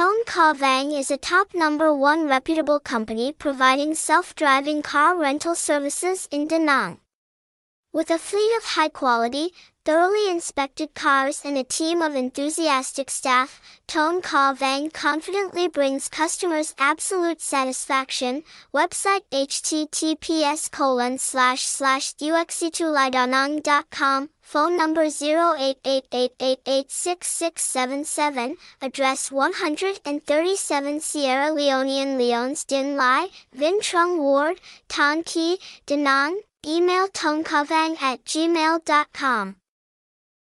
Toàn Cầu Vàng is a top number one reputable company providing self-driving car rental services in Da Nang. With a fleet of high quality, thoroughly inspected cars and a team of enthusiastic staff, Toàn Cầu Vàng confidently brings customers absolute satisfaction. Website https colon slash slash thuexetulaidanang.com Phone number 0888886677, address 137 Sierra Leonean Leones Đình Lý, Vinh Trung Ward, Thanh Khê, Da Nang, email toancauvang at gmail.com.